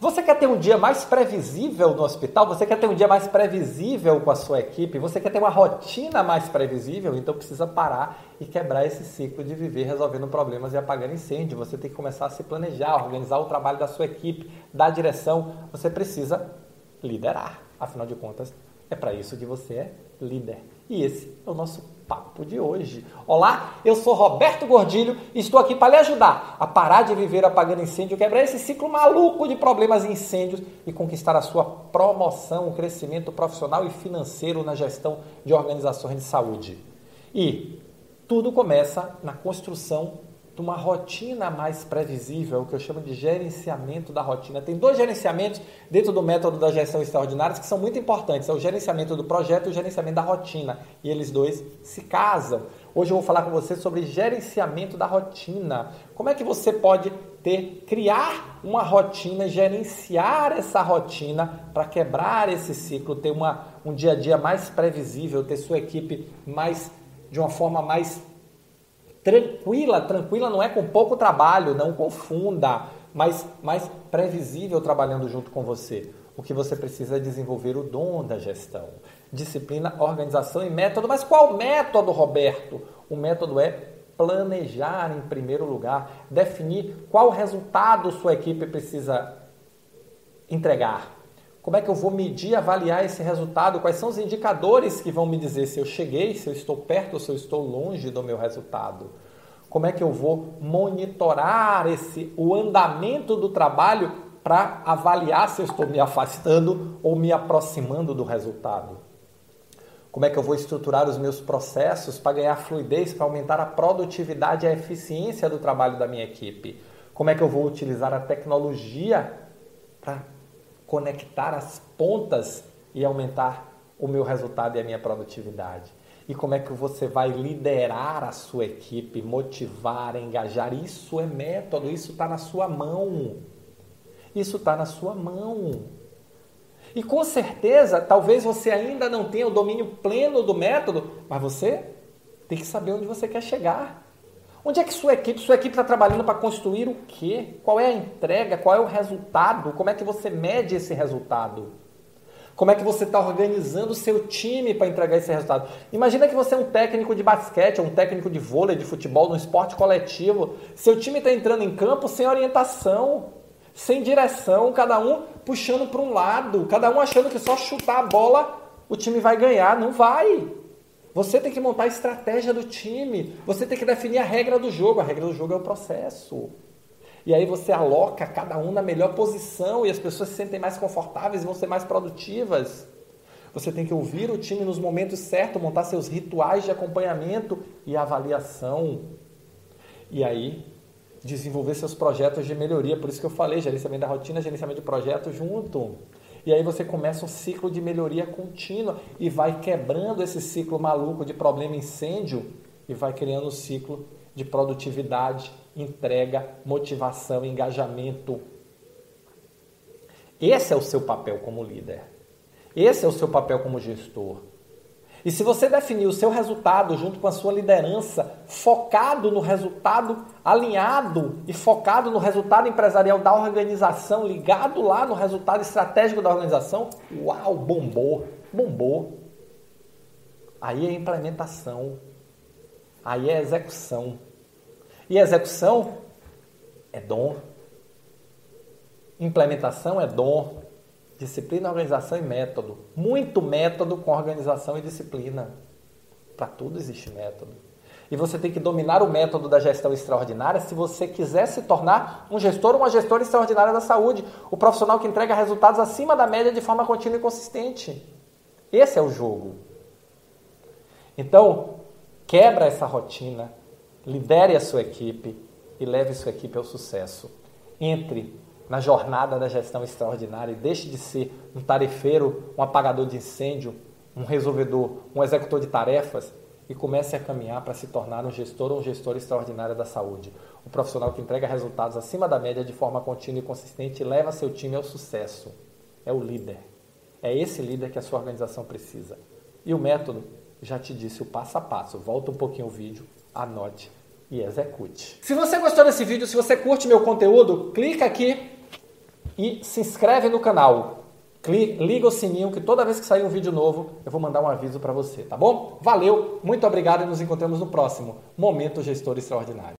Você quer ter um dia mais previsível no hospital? Você quer ter um dia mais previsível com a sua equipe? Você quer ter uma rotina mais previsível? Então precisa parar e quebrar esse ciclo de viver resolvendo problemas e apagando incêndio. Você tem que começar a se planejar, organizar o trabalho da sua equipe, dar direção. Você precisa liderar. Afinal de contas, é para isso que você é líder. E esse é o nosso papo de hoje. Olá, eu sou Roberto Gordilho e estou aqui para lhe ajudar a parar de viver apagando incêndio, quebrar esse ciclo maluco de problemas e incêndios e conquistar a sua promoção, crescimento profissional e financeiro na gestão de organizações de saúde. E tudo começa na construção uma rotina mais previsível, o que eu chamo de gerenciamento da rotina. Tem dois gerenciamentos dentro do método da gestão extraordinária que são muito importantes: é o gerenciamento do projeto e o gerenciamento da rotina. E eles dois se casam. Hoje eu vou falar com você sobre gerenciamento da rotina. Como é que você pode ter, criar uma rotina, gerenciar essa rotina para quebrar esse ciclo, ter uma, um dia a dia mais previsível, ter sua equipe mais de uma forma mais tranquila, tranquila não é com pouco trabalho, não confunda, mas mais previsível trabalhando junto com você. O que você precisa é desenvolver o dom da gestão. Disciplina, organização e método. Mas qual método, Roberto? O método é planejar em primeiro lugar, definir qual resultado sua equipe precisa entregar. Como é que eu vou medir, avaliar esse resultado? Quais são os indicadores que vão me dizer se eu cheguei, se eu estou perto ou se eu estou longe do meu resultado? Como é que eu vou monitorar esse o andamento do trabalho para avaliar se eu estou me afastando ou me aproximando do resultado? Como é que eu vou estruturar os meus processos para ganhar fluidez, para aumentar a produtividade e a eficiência do trabalho da minha equipe? Como é que eu vou utilizar a tecnologia para conectar as pontas e aumentar o meu resultado e a minha produtividade. E como é que você vai liderar a sua equipe, motivar, engajar? Isso é método, isso está na sua mão. Isso está na sua mão. E com certeza, talvez você ainda não tenha o domínio pleno do método, mas você tem que saber onde você quer chegar. Onde é que sua equipe, sua equipe está trabalhando para construir o quê? Qual é a entrega? Qual é o resultado? Como é que você mede esse resultado? Como é que você está organizando o seu time para entregar esse resultado? Imagina que você é um técnico de basquete, um técnico de vôlei, de futebol, no esporte coletivo. Seu time está entrando em campo sem orientação, sem direção, cada um puxando para um lado, cada um achando que só chutar a bola o time vai ganhar. Não vai. Você tem que montar a estratégia do time. Você tem que definir a regra do jogo. A regra do jogo é o processo. E aí você aloca cada um na melhor posição e as pessoas se sentem mais confortáveis e vão ser mais produtivas. Você tem que ouvir o time nos momentos certos, montar seus rituais de acompanhamento e avaliação. E aí desenvolver seus projetos de melhoria. Por isso que eu falei, gerenciamento da rotina, gerenciamento de projeto junto. E aí você começa um ciclo de melhoria contínua e vai quebrando esse ciclo maluco de problema incêndio e vai criando um ciclo de produtividade, entrega, motivação, engajamento. Esse é o seu papel como líder. Esse é o seu papel como gestor. E se você definir o seu resultado junto com a sua liderança, focado no resultado, alinhado e focado no resultado empresarial da organização, ligado lá no resultado estratégico da organização, uau, bombou, bombou. Aí é implementação, aí é execução. E execução é dom, implementação é dom, Disciplina, organização e método. Muito método com organização e disciplina. Para tudo existe método. E você tem que dominar o método da gestão extraordinária se você quiser se tornar um gestor ou uma gestora extraordinária da saúde. O profissional que entrega resultados acima da média de forma contínua e consistente. Esse é o jogo. Então, quebra essa rotina, lidere a sua equipe e leve sua equipe ao sucesso. Entre na jornada da gestão extraordinária e deixe de ser um tarefeiro, um apagador de incêndio, um resolvedor, um executor de tarefas e comece a caminhar para se tornar um gestor ou um gestor extraordinário da saúde. Um profissional que entrega resultados acima da média de forma contínua e consistente leva seu time ao sucesso. É o líder. É esse líder que a sua organização precisa. E o método, já te disse o passo a passo. Volta um pouquinho o vídeo, anote e execute. Se você gostou desse vídeo, se você curte meu conteúdo, clica aqui e se inscreve no canal. Liga o sininho que toda vez que sair um vídeo novo eu vou mandar um aviso para você, tá bom? Valeu, muito obrigado e nos encontramos no próximo Momento Gestor Extraordinário.